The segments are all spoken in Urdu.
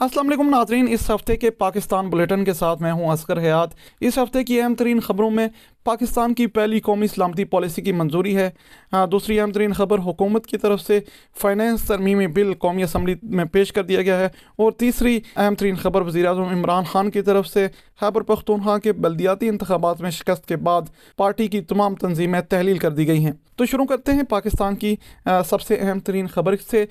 السلام علیکم ناظرین، اس ہفتے کے پاکستان بلیٹن کے ساتھ میں ہوں اسکر حیات۔ اس ہفتے کی اہم ترین خبروں میں پاکستان کی پہلی قومی سلامتی پالیسی کی منظوری ہے۔ ہاں، دوسری اہم ترین خبر حکومت کی طرف سے فائنینس ترمیمی بل قومی اسمبلی میں پیش کر دیا گیا ہے۔ اور تیسری اہم ترین خبر وزیر اعظم عمران خان کی طرف سے خیبر پختونخوا کے بلدیاتی انتخابات میں شکست کے بعد پارٹی کی تمام تنظیمیں تحلیل کر دی گئی ہیں۔ تو شروع کرتے ہیں پاکستان کی سب سے اہم ترین خبر سے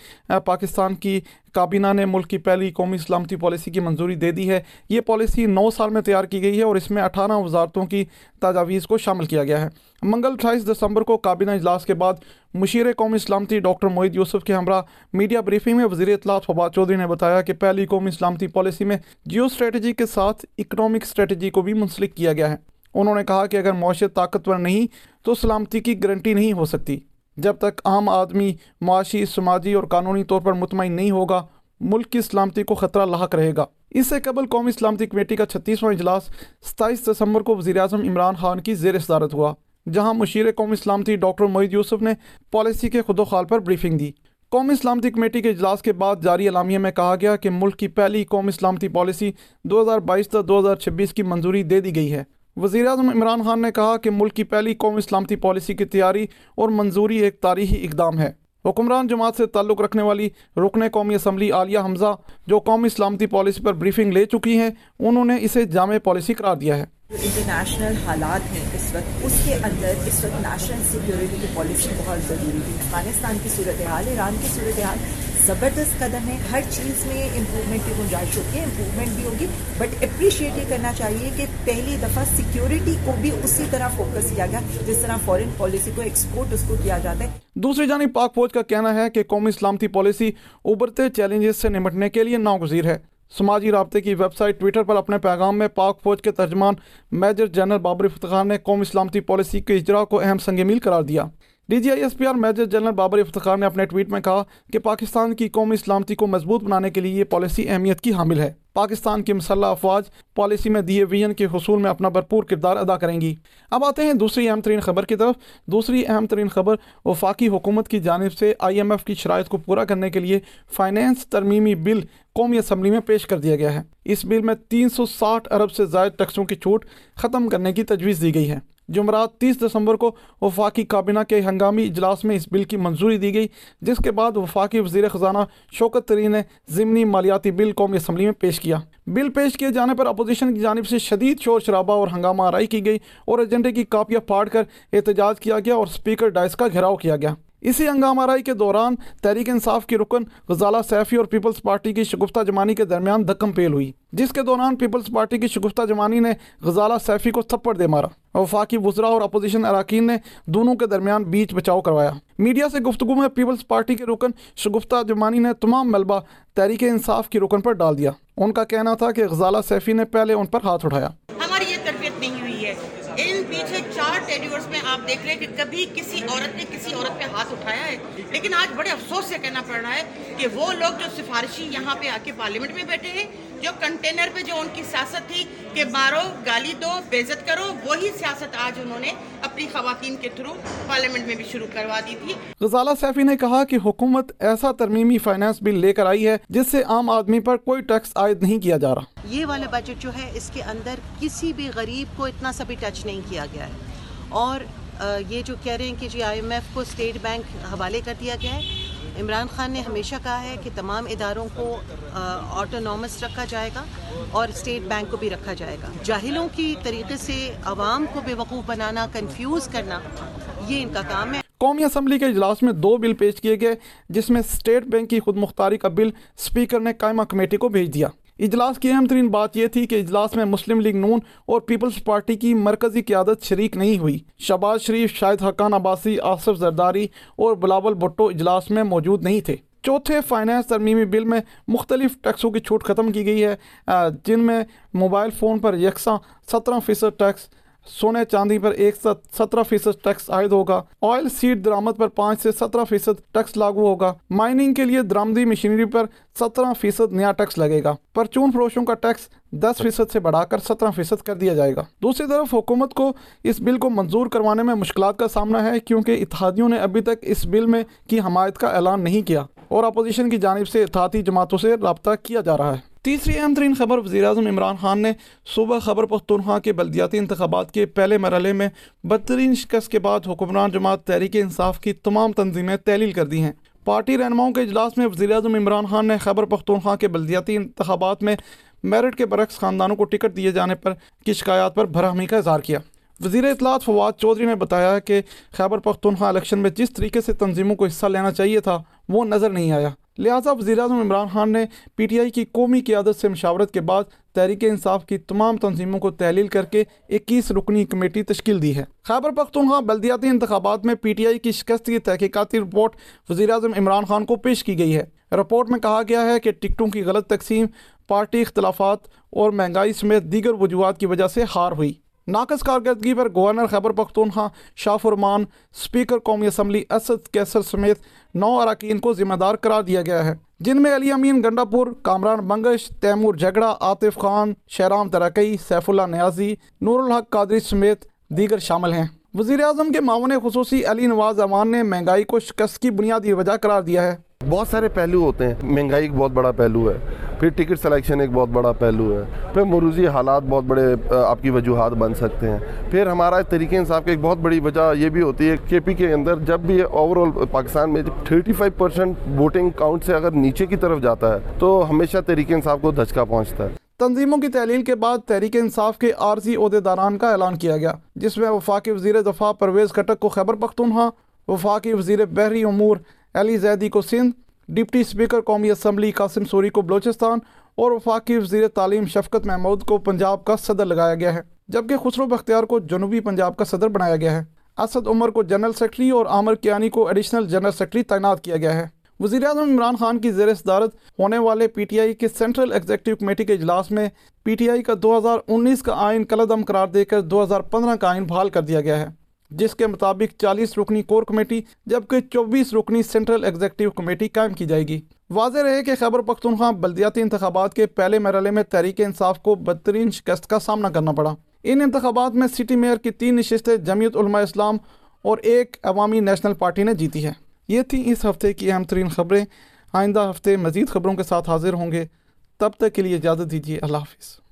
پاکستان کی کابینہ نے ملک کی پہلی قومی سلامتی پالیسی کی منظوری دے دی ہے۔ یہ پالیسی نو سال میں تیار کی گئی ہے اور اس میں اٹھارہ وزارتوں کی تجاویز کو شامل کیا گیا ہے۔ منگل اٹھائیس دسمبر کو کابینہ اجلاس کے بعد مشیر قومی سلامتی ڈاکٹر معید یوسف کے ہمراہ میڈیا بریفنگ میں وزیر اطلاعات فواد چودھری نے بتایا کہ پہلی قومی سلامتی پالیسی میں جیو اسٹریٹجی کے ساتھ اکنامک اسٹریٹجی کو بھی منسلک کیا گیا ہے۔ انہوں نے کہا کہ اگر معاشرت طاقتور نہیں تو سلامتی کی گارنٹی نہیں ہو سکتی۔ جب تک عام آدمی معاشی، سماجی اور قانونی طور پر مطمئن نہیں ہوگا، ملک کی سلامتی کو خطرہ لاحق رہے گا۔ اس سے قبل قومی سلامتی کمیٹی کا چھتیسواں اجلاس ستائیس دسمبر کو وزیر اعظم عمران خان کی زیر صدارت ہوا، جہاں مشیر قومی سلامتی ڈاکٹر معید یوسف نے پالیسی کے خود و خال پر بریفنگ دی۔ قومی سلامتی کمیٹی کے اجلاس کے بعد جاری اعلامیہ میں کہا گیا کہ ملک کی پہلی قومی سلامتی پالیسی دو ہزار بائیس تا دو ہزار چھبیس کی منظوری دے دی گئی ہے۔ وزیر اعظم عمران خان نے کہا کہ ملک کی پہلی قومی سلامتی پالیسی کی تیاری اور منظوری ایک تاریخی اقدام ہے۔ حکمران جماعت سے تعلق رکھنے والی رکن قومی اسمبلی عالیہ حمزہ، جو قومی سلامتی پالیسی پر بریفنگ لے چکی ہیں، انہوں نے اسے جامع پالیسی قرار دیا ہے۔ جو انٹرنیشنل حالات ہیں اس وقت۔ اس کے اندر اس وقت نیشنل سیکیورٹی کی پالیسی بہت ضروری ہے افغانستان کی صورتحال، ایران کی صورتحال زبردست قدم ہے ہر چیز میں امپرومنٹ کی گنجائش ہوتی ہے امپرومنٹ بھی ہوگی۔ بٹ اپریشیٹ یہ کرنا چاہیے کہ پہلی دفعہ سیکیورٹی کو بھی اسی طرح فوکس کیا گیا، جس طرح فورن پالیسی کو ایکسپورٹ اس کو کیا جاتا ہے۔ دوسری جانب، پاک فوج کا کہنا ہے کہ قومی سلامتی پالیسی ابھرتے چیلنجز سے نمٹنے کے لیے ناگزیر ہے۔ سماجی رابطے کی ویب سائٹ ٹویٹر پر اپنے پیغام میں پاک فوج کے ترجمان میجر جنرل بابر افتخار نے قومی سلامتی پالیسی کے اجرا کو اہم سنگ میل قرار دیا۔ D G I S P R major general Babar Iftikhar نے اپنے ٹویٹ میں کہا کہ پاکستان کی قومی سلامتی کو مضبوط بنانے کے لیے یہ پالیسی اہمیت کی حامل ہے۔ پاکستان کی مسلح افواج پالیسی میں دیے ویژن کے حصول میں اپنا بھرپور کردار ادا کریں گی۔ اب آتے ہیں دوسری اہم ترین خبر کی طرف۔ دوسری اہم ترین خبر وفاقی حکومت کی جانب سے آئی ایم ایف کی شرائط کو پورا کرنے کے لیے فائنینس ترمیمی بل قومی اسمبلی میں پیش کر دیا گیا ہے۔ اس بل میں تین سو ساٹھ ارب سے زائد ٹیکسوں کی چھوٹ ختم کرنے کی تجویز دی گئی ہے۔ جمعرات تیس دسمبر کو وفاقی کابینہ کے ہنگامی اجلاس میں اس بل کی منظوری دی گئی، جس کے بعد وفاقی وزیر خزانہ شوکت ترین نے ضمنی مالیاتی بل قومی اسمبلی میں پیش کیا۔ بل پیش کیے جانے پر اپوزیشن کی جانب سے شدید شور شرابہ اور ہنگامہ آرائی کی گئی اور ایجنڈے کی کاپیاں پھاڑ کر احتجاج کیا گیا اور سپیکر ڈائس کا گھیراؤ کیا گیا۔ اسی ہنگام آرائی کے دوران تحریک انصاف کی رکن غزالہ سیفی اور پیپلز پارٹی کی شگفتہ جمانی کے درمیان دکم پیل ہوئی، جس کے دوران پیپلز پارٹی کی شگفتہ جمانی نے غزالہ سیفی کو تھپڑ دے مارا۔ وفاقی وزراء اور اپوزیشن اراکین نے دونوں کے درمیان بیچ بچاؤ کروایا۔ میڈیا سے گفتگو میں پیپلز پارٹی کے رکن شگفتہ جمانی نے تمام ملبہ تحریک انصاف کی رکن پر ڈال دیا۔ ان کا کہنا تھا کہ غزالہ سیفی نے پہلے ان پر ہاتھ اٹھایا۔ ہماری یہ تربیت نہیں ہوئی ہے۔ ان پیچھے چار ٹیڈیورز میں آپ دیکھ رہے ہیں کہ کبھی کسی عورت نے کسی عورت پہ ہاتھ اٹھایا ہے۔ لیکن آج بڑے افسوس سے کہنا پڑ رہا ہے کہ وہ لوگ جو سفارشی یہاں پہ آ کے پارلیمنٹ میں بیٹھے ہیں جو کنٹینر پہ جو ان کی سیاست تھی کہ مارو گالی دو بےزت کرو وہی سیاست آج انہوں نے اپنی خواتین کے تھرو پارلیمنٹ میں بھی شروع کروا دی تھی۔ غزالہ سیفی نے کہا کہ حکومت ایسا ترمیمی فائنانس بل لے کر آئی ہے جس سے عام آدمی پر کوئی ٹیکس عائد نہیں کیا جا رہا۔ یہ والا بجٹ جو ہے اس کے اندر کسی بھی غریب کو اتنا سا بھی ٹچ نہیں کیا گیا ہے۔ اور یہ جو کہہ رہے ہیں کہ جی آئی ایم ایف کو اسٹیٹ بینک حوالے کر دیا گیا ہے، عمران خان نے ہمیشہ کہا ہے کہ تمام اداروں کو آٹونومس رکھا جائے گا اور اسٹیٹ بینک کو بھی رکھا جائے گا۔ جاہلوں کی طریقے سے عوام کو بے وقوف بنانا کنفیوز کرنا، یہ ان کا کام ہے۔ قومی اسمبلی کے اجلاس میں دو بل پیش کیے گئے، جس میں اسٹیٹ بینک کی خود مختاری کا بل اسپیکر نے قائمہ کمیٹی کو بھیج دیا۔ اجلاس کی اہم ترین بات یہ تھی کہ اجلاس میں مسلم لیگ نون اور پیپلز پارٹی کی مرکزی قیادت شریک نہیں ہوئی۔ شہباز شریف، شاہد حقان عباسی، آصف زرداری اور بلاول بھٹو اجلاس میں موجود نہیں تھے۔ چوتھے فائنانس ترمیمی بل میں مختلف ٹیکسوں کی چھوٹ ختم کی گئی ہے جن میں موبائل فون پر یکساں سترہ فیصد ٹیکس سونے چاندی پر ایک ساتھ سترہ فیصد ٹیکس عائد ہوگا۔ آئل سیڈ درامت پر پانچ سے سترہ فیصد ٹیکس لاگو ہوگا۔ مائننگ کے لیے درامدی مشینری پر سترہ فیصد نیا ٹیکس لگے گا۔ پرچون فروشوں کا ٹیکس دس فیصد سے بڑھا کر سترہ فیصد کر دیا جائے گا۔ دوسری طرف حکومت کو اس بل کو منظور کروانے میں مشکلات کا سامنا ہے کیونکہ اتحادیوں نے ابھی تک اس بل میں کی حمایت کا اعلان نہیں کیا اور اپوزیشن کی جانب سے اتحادی جماعتوں سے رابطہ کیا جا رہا ہے۔ تیسری اہم ترین خبر وزیر اعظم عمران خان نے صوبہ خبر پختونخوا کے بلدیاتی انتخابات کے پہلے مرحلے میں بدترین شکست کے بعد حکمران جماعت تحریک انصاف کی تمام تنظیمیں تحلیل کر دی ہیں۔ پارٹی رہنماؤں کے اجلاس میں وزیر اعظم عمران خان نے خبر پختونخوا کے بلدیاتی انتخابات میں میرٹ کے برعکس خاندانوں کو ٹکٹ دیے جانے پر کی شکایات پر بھرہمی کا اظہار کیا۔ وزیر اطلاعات فواد چودھری نے بتایا کہ خیبر پختونخوا الیکشن میں جس طریقے سے تنظیموں کو حصہ لینا چاہیے تھا، وہ نظر نہیں آیا۔ لہٰذا وزیر اعظم عمران خان نے پی ٹی آئی کی قومی قیادت سے مشاورت کے بعد تحریک انصاف کی تمام تنظیموں کو تحلیل کر کے اکیس رکنی کمیٹی تشکیل دی ہے۔ خیبر پختونخوا بلدیاتی انتخابات میں پی ٹی آئی کی شکست کی تحقیقاتی رپورٹ وزیر اعظم عمران خان کو پیش کی گئی ہے۔ رپورٹ میں کہا گیا ہے کہ ٹکٹوں کی غلط تقسیم، پارٹی اختلافات اور مہنگائی سمیت دیگر وجوہات کی وجہ سے ہار ہوئی۔ ناقص کارکردگی پر گورنر خیبر پختونخوا شاہ فرمان اسپیکر قومی اسمبلی اسد کیسر سمیت نو اراکین کو ذمہ دار قرار دیا گیا ہے، جن میں علی امین گنڈا پور کامران بنگش، تیمور جھگڑا، عاطف خان، شہرام ترقی، سیف اللہ نیازی، نور الحق قادری سمیت دیگر شامل ہیں۔ وزیر اعظم کے معاون خصوصی علی نواز امان نے مہنگائی کو شکست کی بنیادی وجہ قرار دیا ہے۔ بہت سارے پہلو ہوتے ہیں۔ مہنگائی ایک بہت بڑا پہلو ہے۔ پھر ٹکٹ سلیکشن ایک بہت بڑا پہلو ہے، پھر مروزی حالات بہت بڑے آپ کی وجوہات بن سکتے ہیں۔ پھر ہمارا طریقہ انصاف کی ایک بہت بڑی وجہ یہ بھی ہوتی ہے، کے پی کے اندر جب بھی اوور آل پاکستان میں thirty five percent voting count سے اگر نیچے کی طرف جاتا ہے، تو ہمیشہ طریقہ انصاف کو دھچکا پہنچتا ہے۔ تنظیموں کی تحلیل کے بعد تحریک انصاف کے عارضی عہدے داران کا اعلان کیا گیا، جس میں وفاقی وزیر دفاع پرویز کٹک کو خیبر پختونخوا وفاقی وزیر بحری امور علی زیدی کو سندھ ڈپٹی اسپیکر قومی اسمبلی قاسم سوری کو بلوچستان اور وفاقی وزیر تعلیم شفقت محمود کو پنجاب کا صدر لگایا گیا ہے، جبکہ خسرو بختیار کو جنوبی پنجاب کا صدر بنایا گیا ہے۔ اسد عمر کو جنرل سیکرٹری اور عامر کیانی کو ایڈیشنل جنرل سیکرٹری تعینات کیا گیا ہے۔ وزیر اعظم عمران خان کی زیر صدارت ہونے والے پی ٹی آئی کے سینٹرل ایگزیکٹو کمیٹی کے اجلاس میں پی ٹی آئی کا دو ہزار انیس کا آئین کلدم قرار دے کر دو ہزار پندرہ کا آئین بحال کر دیا گیا ہے۔ جس کے مطابق چالیس رکنی کور کمیٹی جبکہ چوبیس رکنی سینٹرل ایگزیکٹو کمیٹی قائم کی جائے گی۔ واضح رہے کہ خیبر پختونخوا بلدیاتی انتخابات کے پہلے مرحلے میں تحریک انصاف کو بدترین شکست کا سامنا کرنا پڑا۔ ان انتخابات میں سٹی میئر کی تین نشستیں، جمعیت علماء اسلام اور ایک عوامی نیشنل پارٹی نے جیتی ہے یہ تھیں اس ہفتے کی اہم ترین خبریں۔ آئندہ ہفتے مزید خبروں کے ساتھ حاضر ہوں گے۔ تب تک کے لیے اجازت دیجیے۔ اللہ حافظ۔